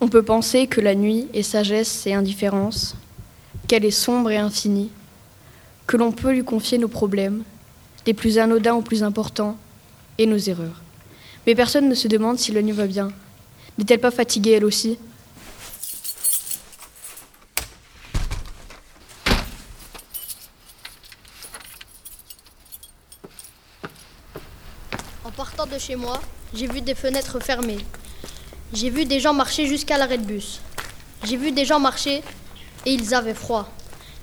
On peut penser que la nuit est sagesse et indifférence, qu'elle est sombre et infinie, que l'on peut lui confier nos problèmes, les plus anodins ou plus importants, et nos erreurs. Mais personne ne se demande si la nuit va bien. N'est-elle pas fatiguée elle aussi? En partant de chez moi, j'ai vu des fenêtres fermées. J'ai vu des gens marcher jusqu'à l'arrêt de bus. J'ai vu des gens marcher et ils avaient froid.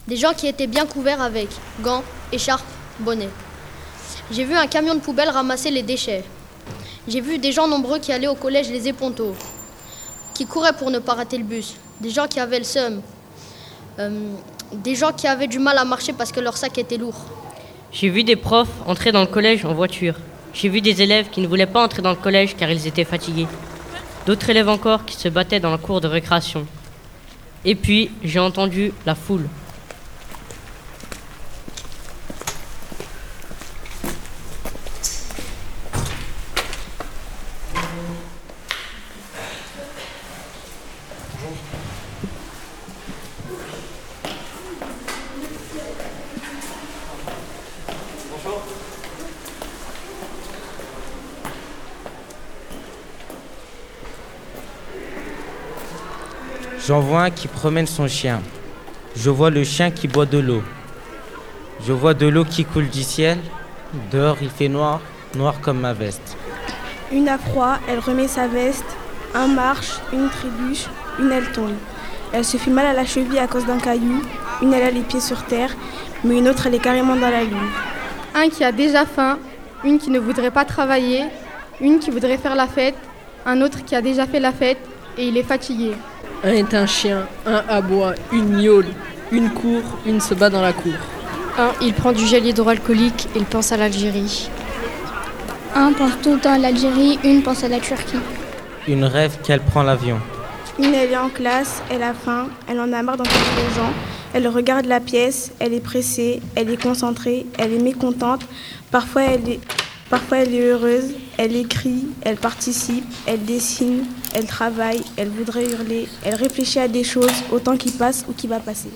Des gens qui étaient bien couverts avec gants, écharpes, bonnets. J'ai vu un camion de poubelle ramasser les déchets. J'ai vu des gens nombreux qui allaient au collège Les Épontos, qui couraient pour ne pas rater le bus. Des gens qui avaient le seum. Euh, des gens qui avaient du mal à marcher parce que leur sac était lourd. J'ai vu des profs entrer dans le collège en voiture. J'ai vu des élèves qui ne voulaient pas entrer dans le collège car ils étaient fatigués. D'autres élèves encore qui se battaient dans la cour de récréation. Et puis, j'ai entendu la foule. Vois un qui promène son chien. Je vois le chien qui boit de l'eau. Je vois de l'eau qui coule du ciel. Dehors, il fait noir, noir comme ma veste. Une a froid, elle remet sa veste. Un marche, une trébuche, une elle tombe. Elle se fait mal à la cheville à cause d'un caillou. Une elle a les pieds sur terre, mais une autre elle est carrément dans la lune. Un qui a déjà faim, une qui ne voudrait pas travailler, une qui voudrait faire la fête, un autre qui a déjà fait la fête et il est fatigué. Un est un chien, un aboie, une miaule, une court, une se bat dans la cour. Un, il prend du gel hydroalcoolique, il pense à l'Algérie. Un pense tout le temps à l'Algérie, une pense à la Turquie. Une rêve qu'elle prend l'avion. Une elle est en classe, elle a faim, elle en a marre d'entendre les gens. Elle regarde la pièce, elle est pressée, elle est concentrée, elle est mécontente. Parfois elle est, parfois elle est heureuse, elle écrit, elle participe, elle dessine, elle travaille, elle voudrait hurler, elle réfléchit à des choses, au temps qui passe ou qui va passer.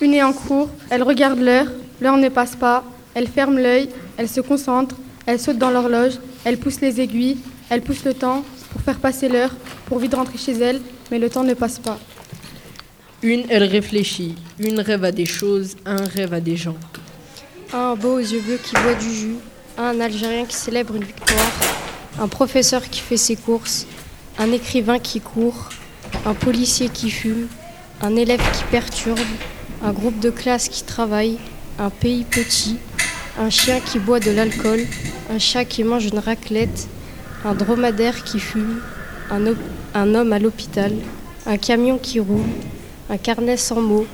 Une est en cours, elle regarde l'heure, l'heure ne passe pas, elle ferme l'œil, elle se concentre, elle saute dans l'horloge, elle pousse les aiguilles, elle pousse le temps pour faire passer l'heure, pour vite rentrer chez elle, mais le temps ne passe pas. Une, elle réfléchit, une rêve à des choses, un rêve à des gens. Un beau aux yeux bleus qui boit du jus, un Algérien qui célèbre une victoire, un professeur qui fait ses courses, un écrivain qui court, un policier qui fume, un élève qui perturbe, un groupe de classe qui travaille, un pays petit, un chien qui boit de l'alcool, un chat qui mange une raclette, un dromadaire qui fume, un, homme à l'hôpital, un camion qui roule, un carnet sans mots,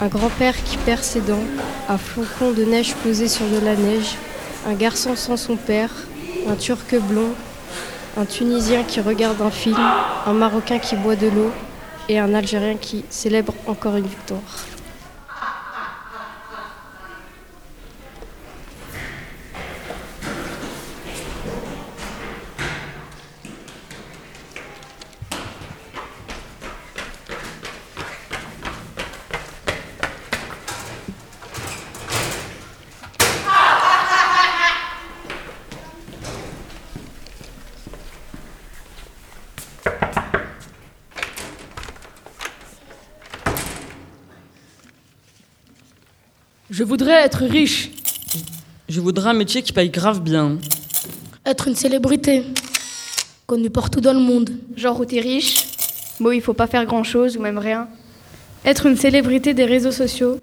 un grand-père qui perd ses dents, un flocon de neige posé sur de la neige, un garçon sans son père, un turc blond, un Tunisien qui regarde un film, un Marocain qui boit de l'eau et un Algérien qui célèbre encore une victoire. Je voudrais être riche. Je voudrais un métier qui paye grave bien. Être une célébrité. Connue partout dans le monde. Genre où t'es riche, bon il faut pas faire grand chose ou même rien. Être une célébrité des réseaux sociaux.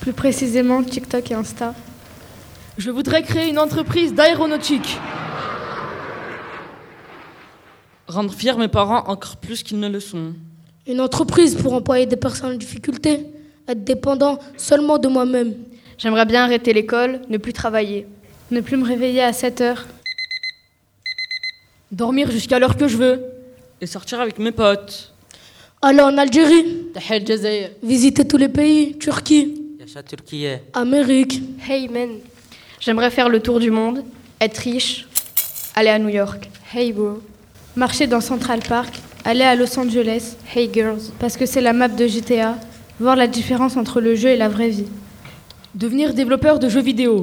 Plus précisément TikTok et Insta. Je voudrais créer une entreprise d'aéronautique. Rendre fiers mes parents encore plus qu'ils ne le sont. Une entreprise pour employer des personnes en difficulté. Être dépendant seulement de moi-même. J'aimerais bien arrêter l'école, ne plus travailler. Ne plus me réveiller à 7 heures. Dormir jusqu'à l'heure que je veux. Et sortir avec mes potes. Aller en Algérie. Visiter tous les pays. Turquie. Turquie. Amérique. Hey man. J'aimerais faire le tour du monde, être riche, aller à New York. Hey bro. Marcher dans Central Park, aller à Los Angeles, Hey Girls, parce que c'est la map de GTA, voir la différence entre le jeu et la vraie vie. Devenir développeur de jeux vidéo.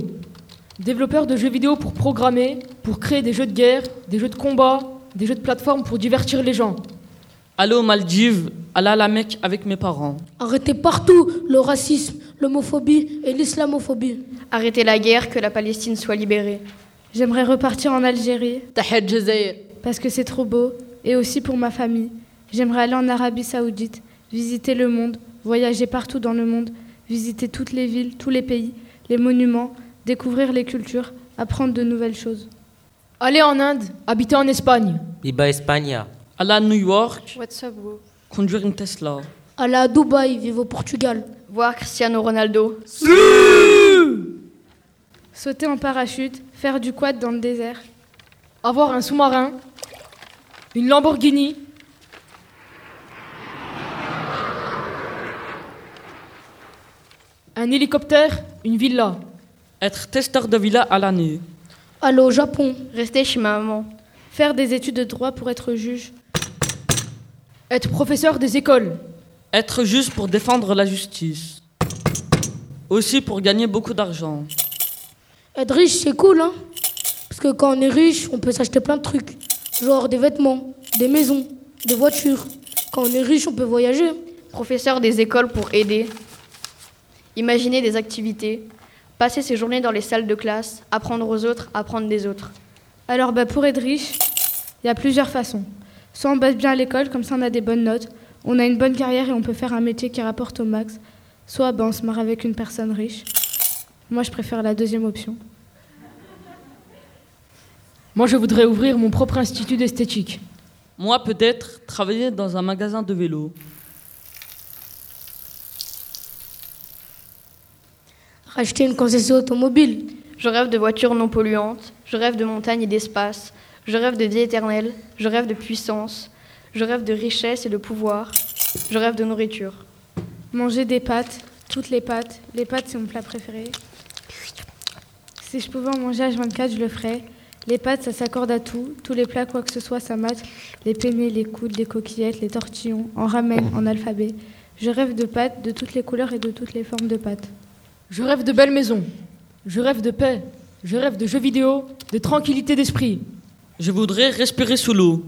Développeur de jeux vidéo pour programmer, pour créer des jeux de guerre, des jeux de combat, des jeux de plateforme pour divertir les gens. Aller aux Maldives, aller à la Mecque avec mes parents. Arrêter partout le racisme, l'homophobie et l'islamophobie. Arrêter la guerre, que la Palestine soit libérée. J'aimerais repartir en Algérie. Parce que c'est trop beau. Et aussi pour ma famille. J'aimerais aller en Arabie Saoudite, visiter le monde, voyager partout dans le monde, visiter toutes les villes, tous les pays, les monuments, découvrir les cultures, apprendre de nouvelles choses. Aller en Inde, habiter en Espagne. Viva España. Aller à New York, what's up, bro? conduire une Tesla. Aller à Dubaï, vivre au Portugal. Voir Cristiano Ronaldo. Sauter en parachute, faire du quad dans le désert, Avoir un sous-marin. Une Lamborghini. Un hélicoptère, une villa. Être testeur de villa à l'année. Aller au Japon. Rester chez ma maman. faire des études de droit pour être juge, Être professeur des écoles. Être juste pour défendre la justice. Aussi pour gagner beaucoup d'argent. Être riche, c'est cool, hein? Parce que quand on est riche, on peut s'acheter plein de trucs. Genre des vêtements, des maisons, des voitures. Quand on est riche, on peut voyager. Professeur des écoles pour aider. Imaginer des activités. Passer ses journées dans les salles de classe. Apprendre aux autres, apprendre des autres. Alors bah, pour être riche, il y a plusieurs façons. Soit on bosse bien à l'école, comme ça on a des bonnes notes, on a une bonne carrière et on peut faire un métier qui rapporte au max. Soit bah, on se marre avec une personne riche. Moi je préfère la deuxième option. Moi, je voudrais ouvrir mon propre institut d'esthétique. Moi, peut-être travailler dans un magasin de vélo. Racheter une concession automobile. Je rêve de voitures non polluantes. Je rêve de montagnes et d'espace. Je rêve de vie éternelle. Je rêve de puissance. Je rêve de richesse et de pouvoir. Je rêve de nourriture. Manger des pâtes, toutes les pâtes. Les pâtes, c'est mon plat préféré. Si je pouvais en manger H24, je le ferais. Les pâtes, ça s'accorde à tout. Tous les plats, quoi que ce soit, ça mate. Les penne, les coudes, les coquillettes, les tortillons, en ramen, en alphabet. Je rêve de pâtes de toutes les couleurs et de toutes les formes de pâtes. Je rêve de belles maisons. Je rêve de paix. Je rêve de jeux vidéo, de tranquillité d'esprit. Je voudrais respirer sous l'eau.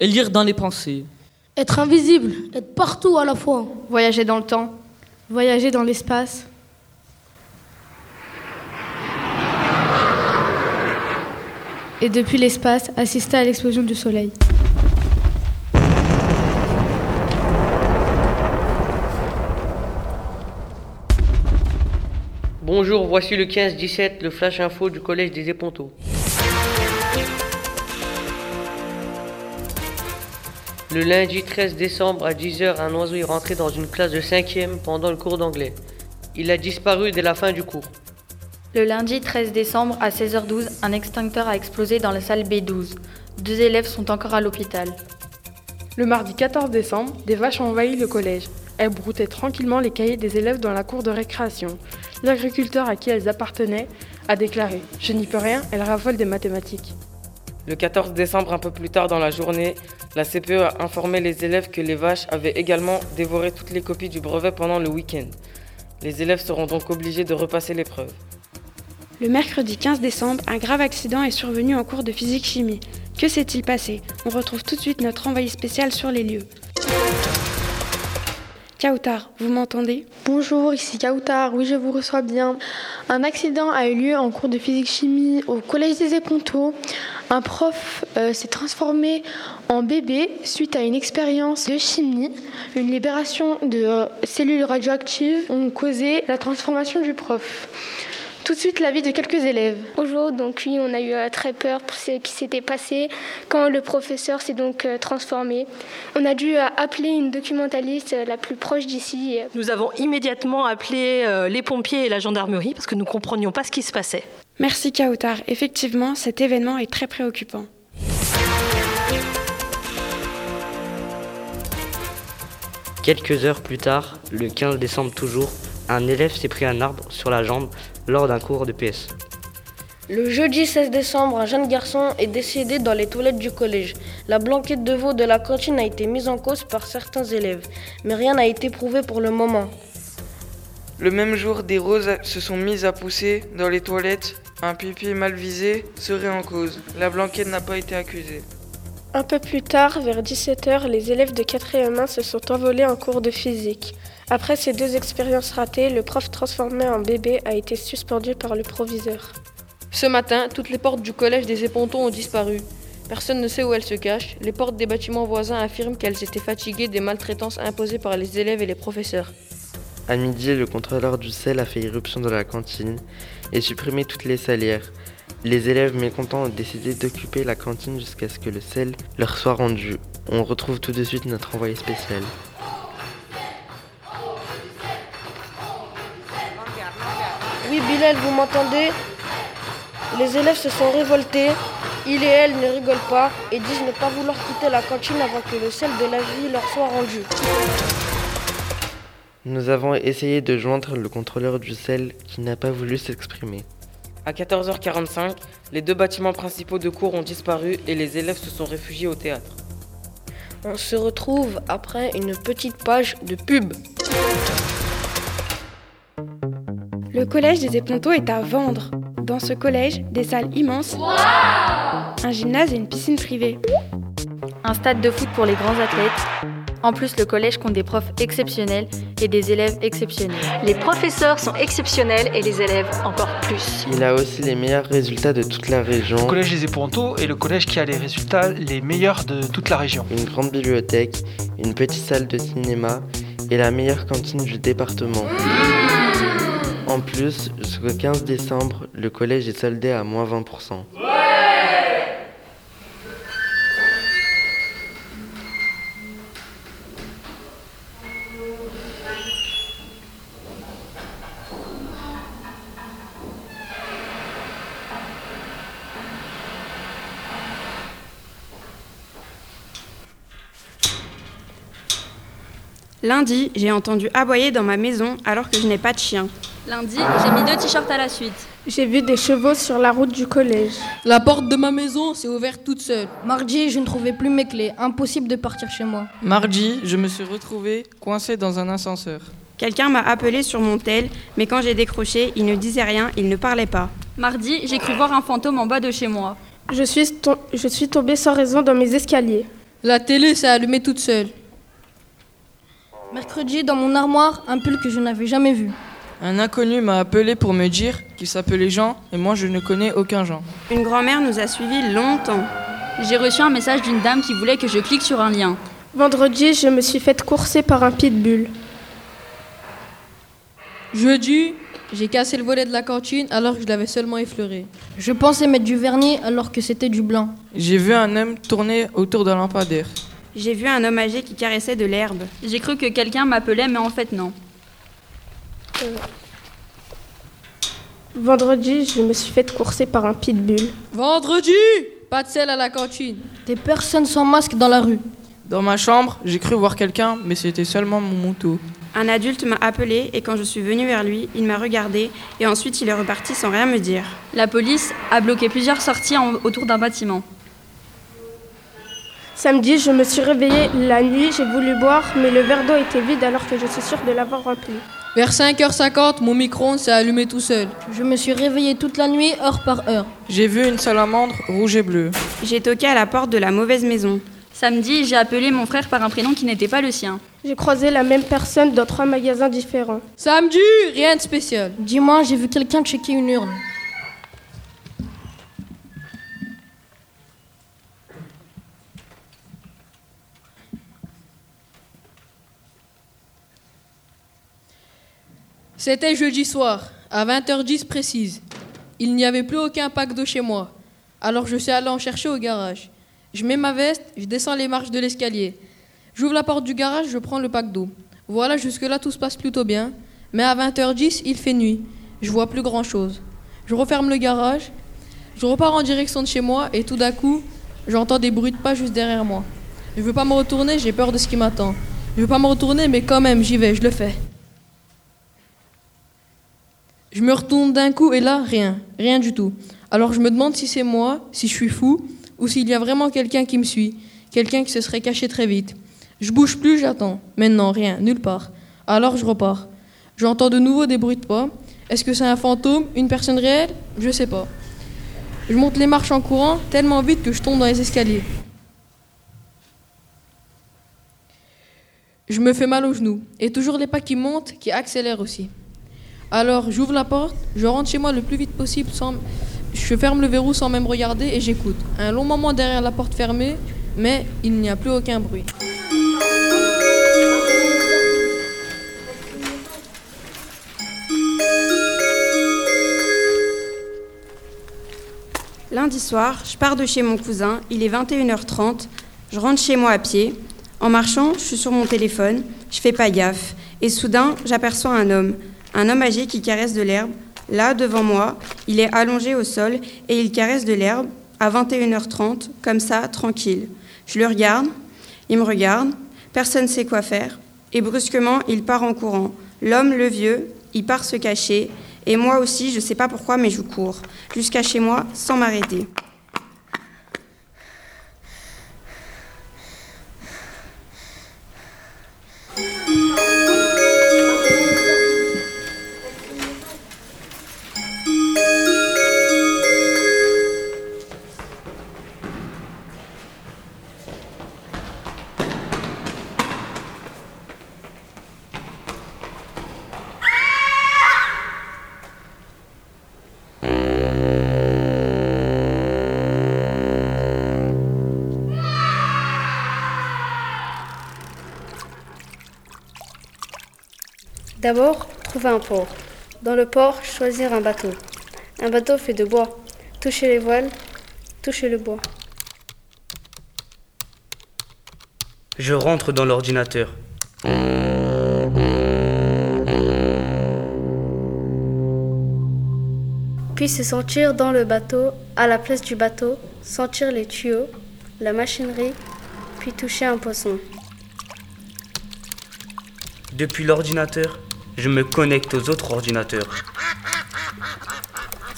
Et lire dans les pensées. Être invisible, être partout à la fois. Voyager dans le temps. Voyager dans l'espace. Et depuis l'espace, assister à l'explosion du soleil. Bonjour, voici le 15-17, le flash info du collège des Épontos. Le lundi 13 décembre à 10h, un oiseau est rentré dans une classe de 5e pendant le cours d'anglais. Il a disparu dès la fin du cours. Le lundi 13 décembre à 16h12, un extincteur a explosé dans la salle B12. Deux élèves sont encore à l'hôpital. Le mardi 14 décembre, des vaches ont envahi le collège. Elles broutaient tranquillement les cahiers des élèves dans la cour de récréation. L'agriculteur à qui elles appartenaient a déclaré ⁇ Je n'y peux rien, elles raffolent des mathématiques ⁇ Le 14 décembre, un peu plus tard dans la journée, la CPE a informé les élèves que les vaches avaient également dévoré toutes les copies du brevet pendant le week-end. Les élèves seront donc obligés de repasser l'épreuve. Le mercredi 15 décembre, un grave accident est survenu en cours de physique-chimie. Que s'est-il passé? On retrouve tout de suite notre envoyé spécial sur les lieux. Kautar, vous m'entendez? Bonjour, ici Kautar, oui je vous reçois bien. Un accident a eu lieu en cours de physique-chimie au Collège des Épontos. Un prof euh, s'est transformé en bébé suite à une expérience de chimie. Une libération de cellules radioactives ont causé la transformation du prof. Tout de suite, l'avis de quelques élèves. Bonjour, donc oui, on a eu euh, très peur pour ce qui s'était passé quand le professeur s'est donc euh, transformé. On a dû euh, appeler une documentaliste euh, la plus proche d'ici. Nous avons immédiatement appelé euh, les pompiers et la gendarmerie parce que nous ne comprenions pas ce qui se passait. Merci Kautar. Effectivement, cet événement est très préoccupant. Quelques heures plus tard, le 15 décembre toujours, un élève s'est pris un arbre sur la jambe lors d'un cours de PS. Le jeudi 16 décembre, un jeune garçon est décédé dans les toilettes du collège. La blanquette de veau de la cantine a été mise en cause par certains élèves, mais rien n'a été prouvé pour le moment. Le même jour, des roses se sont mises à pousser dans les toilettes. Un pipi mal visé serait en cause. La blanquette n'a pas été accusée. Un peu plus tard, vers 17h, les élèves de 4e 1 se sont envolés en cours de physique. Après ces deux expériences ratées, le prof transformé en bébé a été suspendu par le proviseur. Ce matin, toutes les portes du collège des Épontons ont disparu. Personne ne sait où elles se cachent. Les portes des bâtiments voisins affirment qu'elles étaient fatiguées des maltraitances imposées par les élèves et les professeurs. À midi, le contrôleur du sel a fait irruption dans la cantine et supprimé toutes les salières. Les élèves mécontents ont décidé d'occuper la cantine jusqu'à ce que le sel leur soit rendu. On retrouve tout de suite notre envoyé spécial. Oui, Bilal, vous m'entendez? Les élèves se sont révoltés. Il et elle ne rigolent pas et disent ne pas vouloir quitter la cantine avant que le sel de la vie leur soit rendu. Nous avons essayé de joindre le contrôleur du sel qui n'a pas voulu s'exprimer. À 14h45, les deux bâtiments principaux de cours ont disparu et les élèves se sont réfugiés au théâtre. On se retrouve après une petite page de pub. Le collège des Épontos est à vendre. Dans ce collège, des salles immenses, un gymnase et une piscine privée. Un stade de foot pour les grands athlètes. En plus, le collège compte des profs exceptionnels et des élèves exceptionnels. Les professeurs sont exceptionnels et les élèves encore plus. Il a aussi les meilleurs résultats de toute la région. Le collège des Épontos est le collège qui a les résultats les meilleurs de toute la région. Une grande bibliothèque, une petite salle de cinéma et la meilleure cantine du département. En plus, jusqu'au 15 décembre, le collège est soldé à moins 20%. Lundi, j'ai entendu aboyer dans ma maison alors que je n'ai pas de chien. Lundi, j'ai mis deux t-shirts à la suite. J'ai vu des chevaux sur la route du collège. La porte de ma maison s'est ouverte toute seule. Mardi, je ne trouvais plus mes clés. Impossible de partir chez moi. Mardi, je me suis retrouvé coincé dans un ascenseur. Quelqu'un m'a appelé sur mon tel, mais quand j'ai décroché, il ne disait rien, il ne parlait pas. Mardi, j'ai cru voir un fantôme en bas de chez moi. Je suis, to- je suis tombée sans raison dans mes escaliers. La télé s'est allumée toute seule. Mercredi, dans mon armoire, un pull que je n'avais jamais vu. Un inconnu m'a appelé pour me dire qu'il s'appelait Jean et moi je ne connais aucun Jean. Une grand-mère nous a suivis longtemps. J'ai reçu un message d'une dame qui voulait que je clique sur un lien. Vendredi, je me suis faite courser par un pitbull. Jeudi, j'ai cassé le volet de la cantine alors que je l'avais seulement effleuré. Je pensais mettre du vernis alors que c'était du blanc. J'ai vu un homme tourner autour d'un lampadaire. J'ai vu un homme âgé qui caressait de l'herbe. J'ai cru que quelqu'un m'appelait, mais en fait non. Vendredi, je me suis faite courser par un pitbull. Vendredi, pas de sel à la cantine. Des personnes sans masque dans la rue. Dans ma chambre, j'ai cru voir quelqu'un, mais c'était seulement mon manteau. Un adulte m'a appelé et quand je suis venue vers lui, il m'a regardé et ensuite il est reparti sans rien me dire. La police a bloqué plusieurs sorties en- autour d'un bâtiment. Samedi, je me suis réveillée la nuit, j'ai voulu boire, mais le verre d'eau était vide alors que je suis sûre de l'avoir rempli. Vers 5h50, mon micro-ondes s'est allumé tout seul. Je me suis réveillée toute la nuit, heure par heure. J'ai vu une salamandre rouge et bleue. J'ai toqué à la porte de la mauvaise maison. Samedi, j'ai appelé mon frère par un prénom qui n'était pas le sien. J'ai croisé la même personne dans trois magasins différents. Samedi, rien de spécial. Dimanche, j'ai vu quelqu'un checker une urne. C'était jeudi soir, à 20h10 précise. Il n'y avait plus aucun pack d'eau chez moi. Alors je suis allé en chercher au garage. Je mets ma veste, je descends les marches de l'escalier. J'ouvre la porte du garage, je prends le pack d'eau. Voilà, jusque-là tout se passe plutôt bien. Mais à 20h10, il fait nuit. Je vois plus grand-chose. Je referme le garage, je repars en direction de chez moi et tout d'un coup, j'entends des bruits de pas juste derrière moi. Je veux pas me retourner, j'ai peur de ce qui m'attend. Je veux pas me retourner, mais quand même, j'y vais, je le fais. Je me retourne d'un coup et là, rien, rien du tout. Alors je me demande si c'est moi, si je suis fou, ou s'il y a vraiment quelqu'un qui me suit, quelqu'un qui se serait caché très vite. Je bouge plus, j'attends. Maintenant, rien, nulle part. Alors je repars. J'entends de nouveau des bruits de pas. Est-ce que c'est un fantôme, une personne réelle? Je sais pas. Je monte les marches en courant tellement vite que je tombe dans les escaliers. Je me fais mal aux genoux et toujours les pas qui montent, qui accélèrent aussi. Alors j'ouvre la porte, je rentre chez moi le plus vite possible sans... Je ferme le verrou sans même regarder et j'écoute. Un long moment derrière la porte fermée, mais il n'y a plus aucun bruit. Lundi soir, je pars de chez mon cousin, il est 21h30, je rentre chez moi à pied. En marchant, je suis sur mon téléphone, je fais pas gaffe, et soudain, j'aperçois un homme, un homme âgé qui caresse de l'herbe. Là, devant moi, il est allongé au sol et il caresse de l'herbe à 21h30, comme ça, tranquille. Je le regarde, il me regarde, personne ne sait quoi faire, et brusquement, il part en courant. L'homme, le vieux, il part se cacher, et moi aussi, je ne sais pas pourquoi, mais je cours, jusqu'à chez moi, sans m'arrêter. D'abord, trouver un port. Dans le port, choisir un bateau. Un bateau fait de bois. Toucher les voiles, toucher le bois. Je rentre dans l'ordinateur. Puis se sentir dans le bateau, à la place du bateau, sentir les tuyaux, la machinerie, puis toucher un poisson. Depuis l'ordinateur, je me connecte aux autres ordinateurs.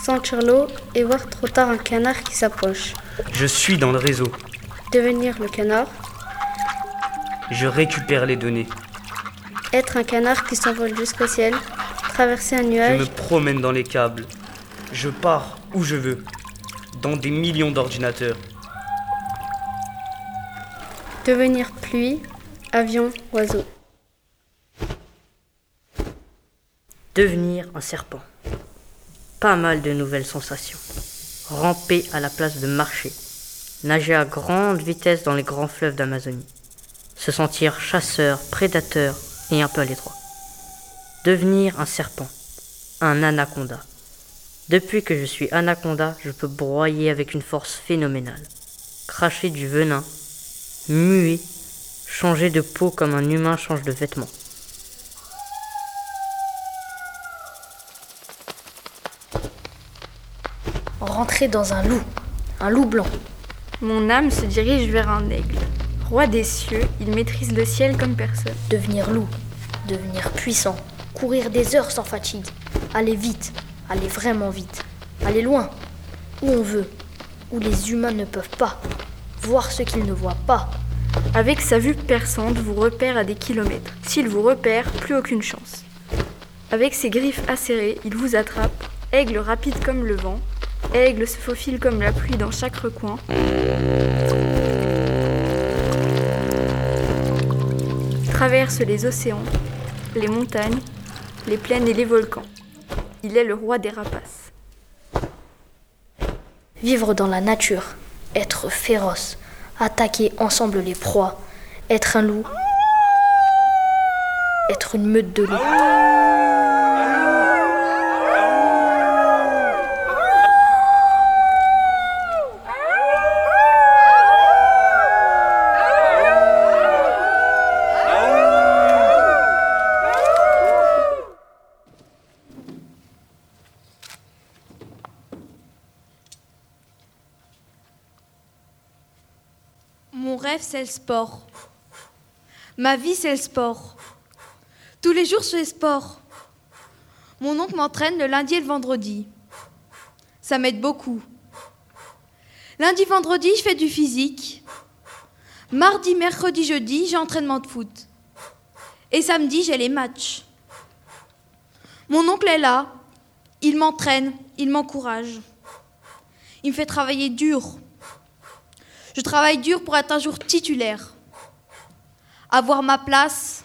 Sentir l'eau et voir trop tard un canard qui s'approche. Je suis dans le réseau. Devenir le canard. Je récupère les données. Être un canard qui s'envole jusqu'au ciel. Traverser un nuage. Je me promène dans les câbles. Je pars où je veux. Dans des millions d'ordinateurs. Devenir pluie, avion, oiseau. Devenir un serpent. Pas mal de nouvelles sensations. Ramper à la place de marcher. Nager à grande vitesse dans les grands fleuves d'Amazonie. Se sentir chasseur, prédateur et un peu à l'étroit. Devenir un serpent. Un anaconda. Depuis que je suis anaconda, je peux broyer avec une force phénoménale. Cracher du venin. Muer. Changer de peau comme un humain change de vêtements. Rentrer dans un loup, un loup blanc. Mon âme se dirige vers un aigle. Roi des cieux, il maîtrise le ciel comme personne. Devenir loup, devenir puissant, courir des heures sans fatigue, aller vite, aller vraiment vite, aller loin, où on veut, où les humains ne peuvent pas, voir ce qu'ils ne voient pas. Avec sa vue perçante, vous repère à des kilomètres. S'il vous repère, plus aucune chance. Avec ses griffes acérées, il vous attrape, aigle rapide comme le vent, aigle se faufile comme la pluie dans chaque recoin. Traverse les océans, les montagnes, les plaines et les volcans. Il est le roi des rapaces. Vivre dans la nature, être féroce, attaquer ensemble les proies, être un loup, être une meute de loups. Mon rêve, c'est le sport. Ma vie, c'est le sport. Tous les jours, je fais sport. Mon oncle m'entraîne le lundi et le vendredi. Ça m'aide beaucoup. Lundi, vendredi, je fais du physique. Mardi, mercredi, jeudi, j'ai entraînement de foot. Et samedi, j'ai les matchs. Mon oncle est là. Il m'entraîne, il m'encourage. Il me fait travailler dur. Je travaille dur pour être un jour titulaire. Avoir ma place.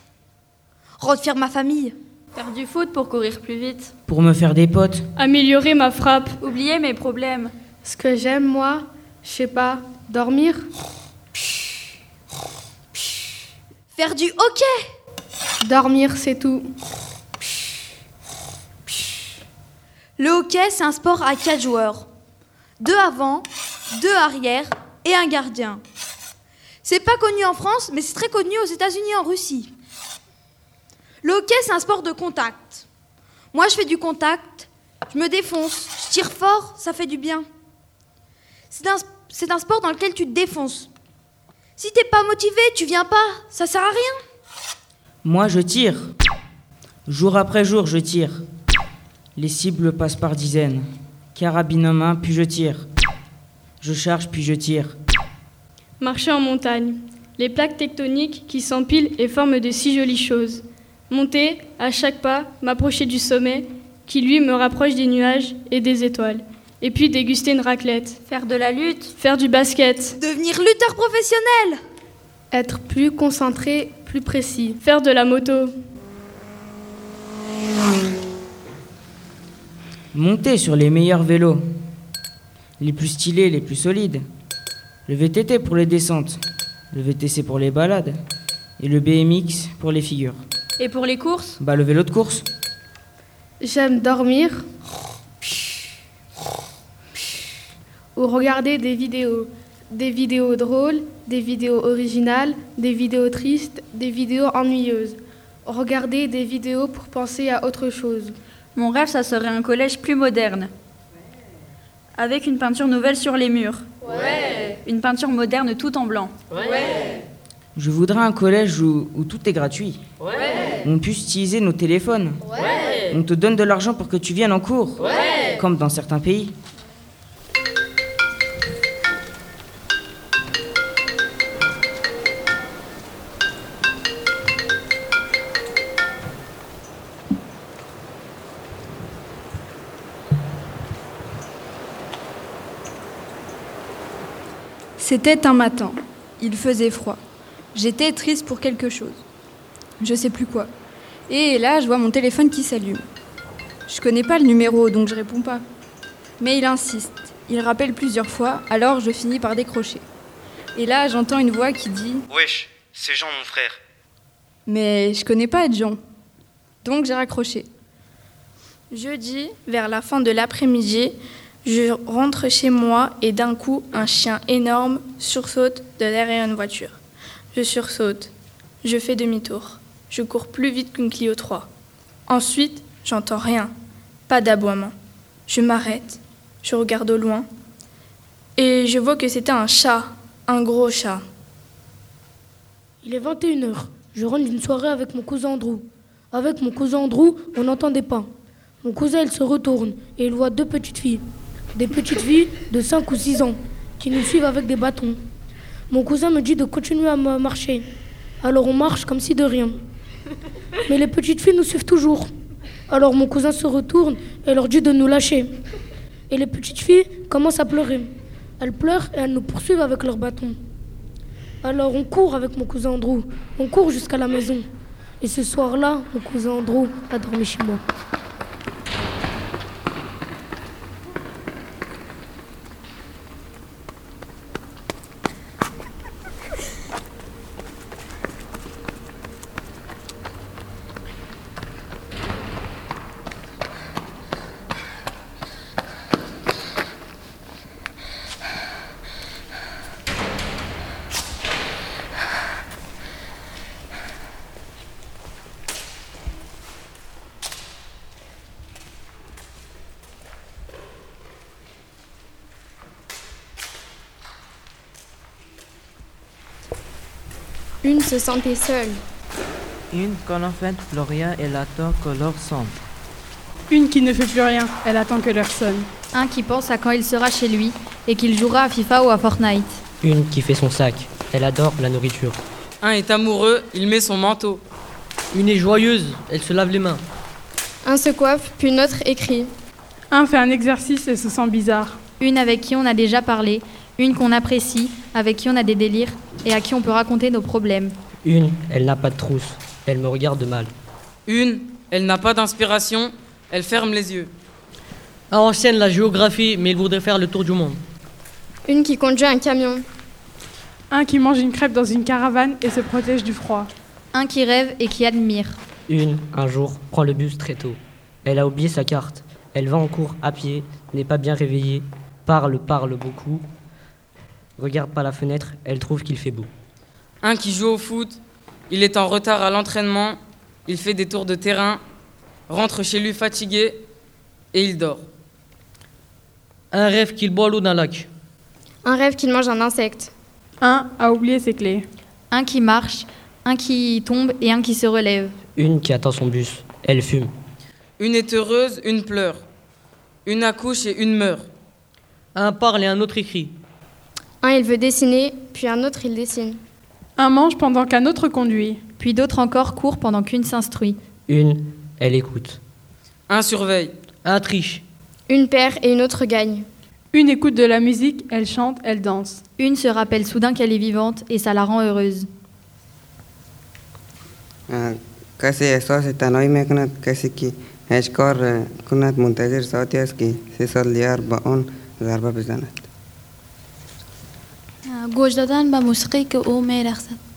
Rendre fière ma famille. Faire du foot pour courir plus vite. Pour me faire des potes. Améliorer ma frappe. Oublier mes problèmes. Ce que j'aime, moi, je sais pas, dormir. Faire du hockey. Dormir, c'est tout. Le hockey, c'est un sport à quatre joueurs. Deux avant, deux arrière et un gardien. C'est pas connu en France, mais c'est très connu aux États-Unis et en Russie. Le hockey, c'est un sport de contact. Moi, je fais du contact, je me défonce, je tire fort, ça fait du bien. C'est un, sport dans lequel tu te défonces. Si t'es pas motivé, tu viens pas, ça sert à rien. Moi, je tire. Jour après jour, je tire. Les cibles passent par dizaines. Carabine en main, puis je tire. Je charge, puis je tire. Marcher en montagne. Les plaques tectoniques qui s'empilent et forment de si jolies choses. Monter, à chaque pas, m'approcher du sommet, qui lui me rapproche des nuages et des étoiles. Et puis déguster une raclette. Faire de la lutte. Faire du basket. Devenir lutteur professionnel. Être plus concentré, plus précis. Faire de la moto. Monter sur les meilleurs vélos. Les plus stylés, les plus solides. Le VTT pour les descentes. Le VTC pour les balades. Et le BMX pour les figures. Et pour les courses? Bah le vélo de course. J'aime dormir. Ou regarder des vidéos. Des vidéos drôles, des vidéos originales, des vidéos tristes, des vidéos ennuyeuses. Regarder des vidéos pour penser à autre chose. Mon rêve, ça serait un collège plus moderne. Avec une peinture nouvelle sur les murs. Ouais. Une peinture moderne tout en blanc. Ouais. Je voudrais un collège où, où tout est gratuit. Ouais. Où on puisse utiliser nos téléphones. Ouais. On te donne de l'argent pour que tu viennes en cours. Ouais. Comme dans certains pays. C'était un matin. Il faisait froid. J'étais triste pour quelque chose. Je sais plus quoi. Et là, je vois mon téléphone qui s'allume. Je connais pas le numéro, donc je réponds pas. Mais il insiste. Il rappelle plusieurs fois, alors je finis par décrocher. Et là, j'entends une voix qui dit Wesh, c'est Jean, mon frère. Mais je connais pas Jean. Donc j'ai raccroché. Jeudi, vers la fin de l'après-midi, je rentre chez moi et d'un coup, un chien énorme sursaute de derrière une voiture. Je sursaute. Je fais demi-tour. Je cours plus vite qu'une Clio 3. Ensuite, j'entends rien. Pas d'aboiement. Je m'arrête. Je regarde au loin. Et je vois que c'était un chat. Un gros chat. Il est 21h. Je rentre d'une soirée avec mon cousin Andrew. Avec mon cousin Andrew, on n'entendait pas. Mon cousin, il se retourne et il voit deux petites filles. Des petites filles de 5 ou 6 ans qui nous suivent avec des bâtons. Mon cousin me dit de continuer à ma- marcher. Alors on marche comme si de rien. Mais les petites filles nous suivent toujours. Alors mon cousin se retourne et leur dit de nous lâcher. Et les petites filles commencent à pleurer. Elles pleurent et elles nous poursuivent avec leurs bâtons. Alors on court avec mon cousin Andrew. On court jusqu'à la maison. Et ce soir-là, mon cousin Andrew a dormi chez moi. Une se sentait seule. Une qu'on en fait plus rien, elle attend que l'heure sonne. Une qui ne fait plus rien, elle attend que l'heure sonne. Un qui pense à quand il sera chez lui et qu'il jouera à FIFA ou à Fortnite. Une qui fait son sac. Elle adore la nourriture. Un est amoureux, il met son manteau. Une est joyeuse, elle se lave les mains. Un se coiffe, puis une autre écrit. Un fait un exercice et se sent bizarre. Une avec qui on a déjà parlé, une qu'on apprécie, avec qui on a des délires et à qui on peut raconter nos problèmes. Une, elle n'a pas de trousse, elle me regarde mal. Une, elle n'a pas d'inspiration, elle ferme les yeux. Un enseigne la géographie, mais il voudrait faire le tour du monde. Une qui conduit un camion. Un qui mange une crêpe dans une caravane et se protège du froid. Un qui rêve et qui admire. Une, un jour, prend le bus très tôt. Elle a oublié sa carte. Elle va en cours à pied, n'est pas bien réveillée, parle, parle beaucoup. Regarde par la fenêtre, elle trouve qu'il fait beau. Un qui joue au foot, il est en retard à l'entraînement, il fait des tours de terrain, rentre chez lui fatigué et il dort. Un rêve qu'il boit l'eau d'un lac. Un rêve qu'il mange un insecte. Un a oublié ses clés. Un qui marche, un qui tombe et un qui se relève. Une qui attend son bus. Elle fume. Une est heureuse, une pleure. Une accouche et une meurt. Un parle et un autre écrit. Un il veut dessiner, puis un autre il dessine. Un mange pendant qu'un autre conduit. Puis d'autres encore courent pendant qu'une s'instruit. Une, elle écoute. Un surveille. Un triche. Une perd et une autre gagne. Une écoute de la musique, elle chante, elle danse. Une se rappelle soudain qu'elle est vivante et ça la rend heureuse. kasi esos itanoi meknat kasi ki eshkor kunat muntazir sautias ki sisal liar baon zarba bizanat گوش دادن به موسیقی که او میرقصد.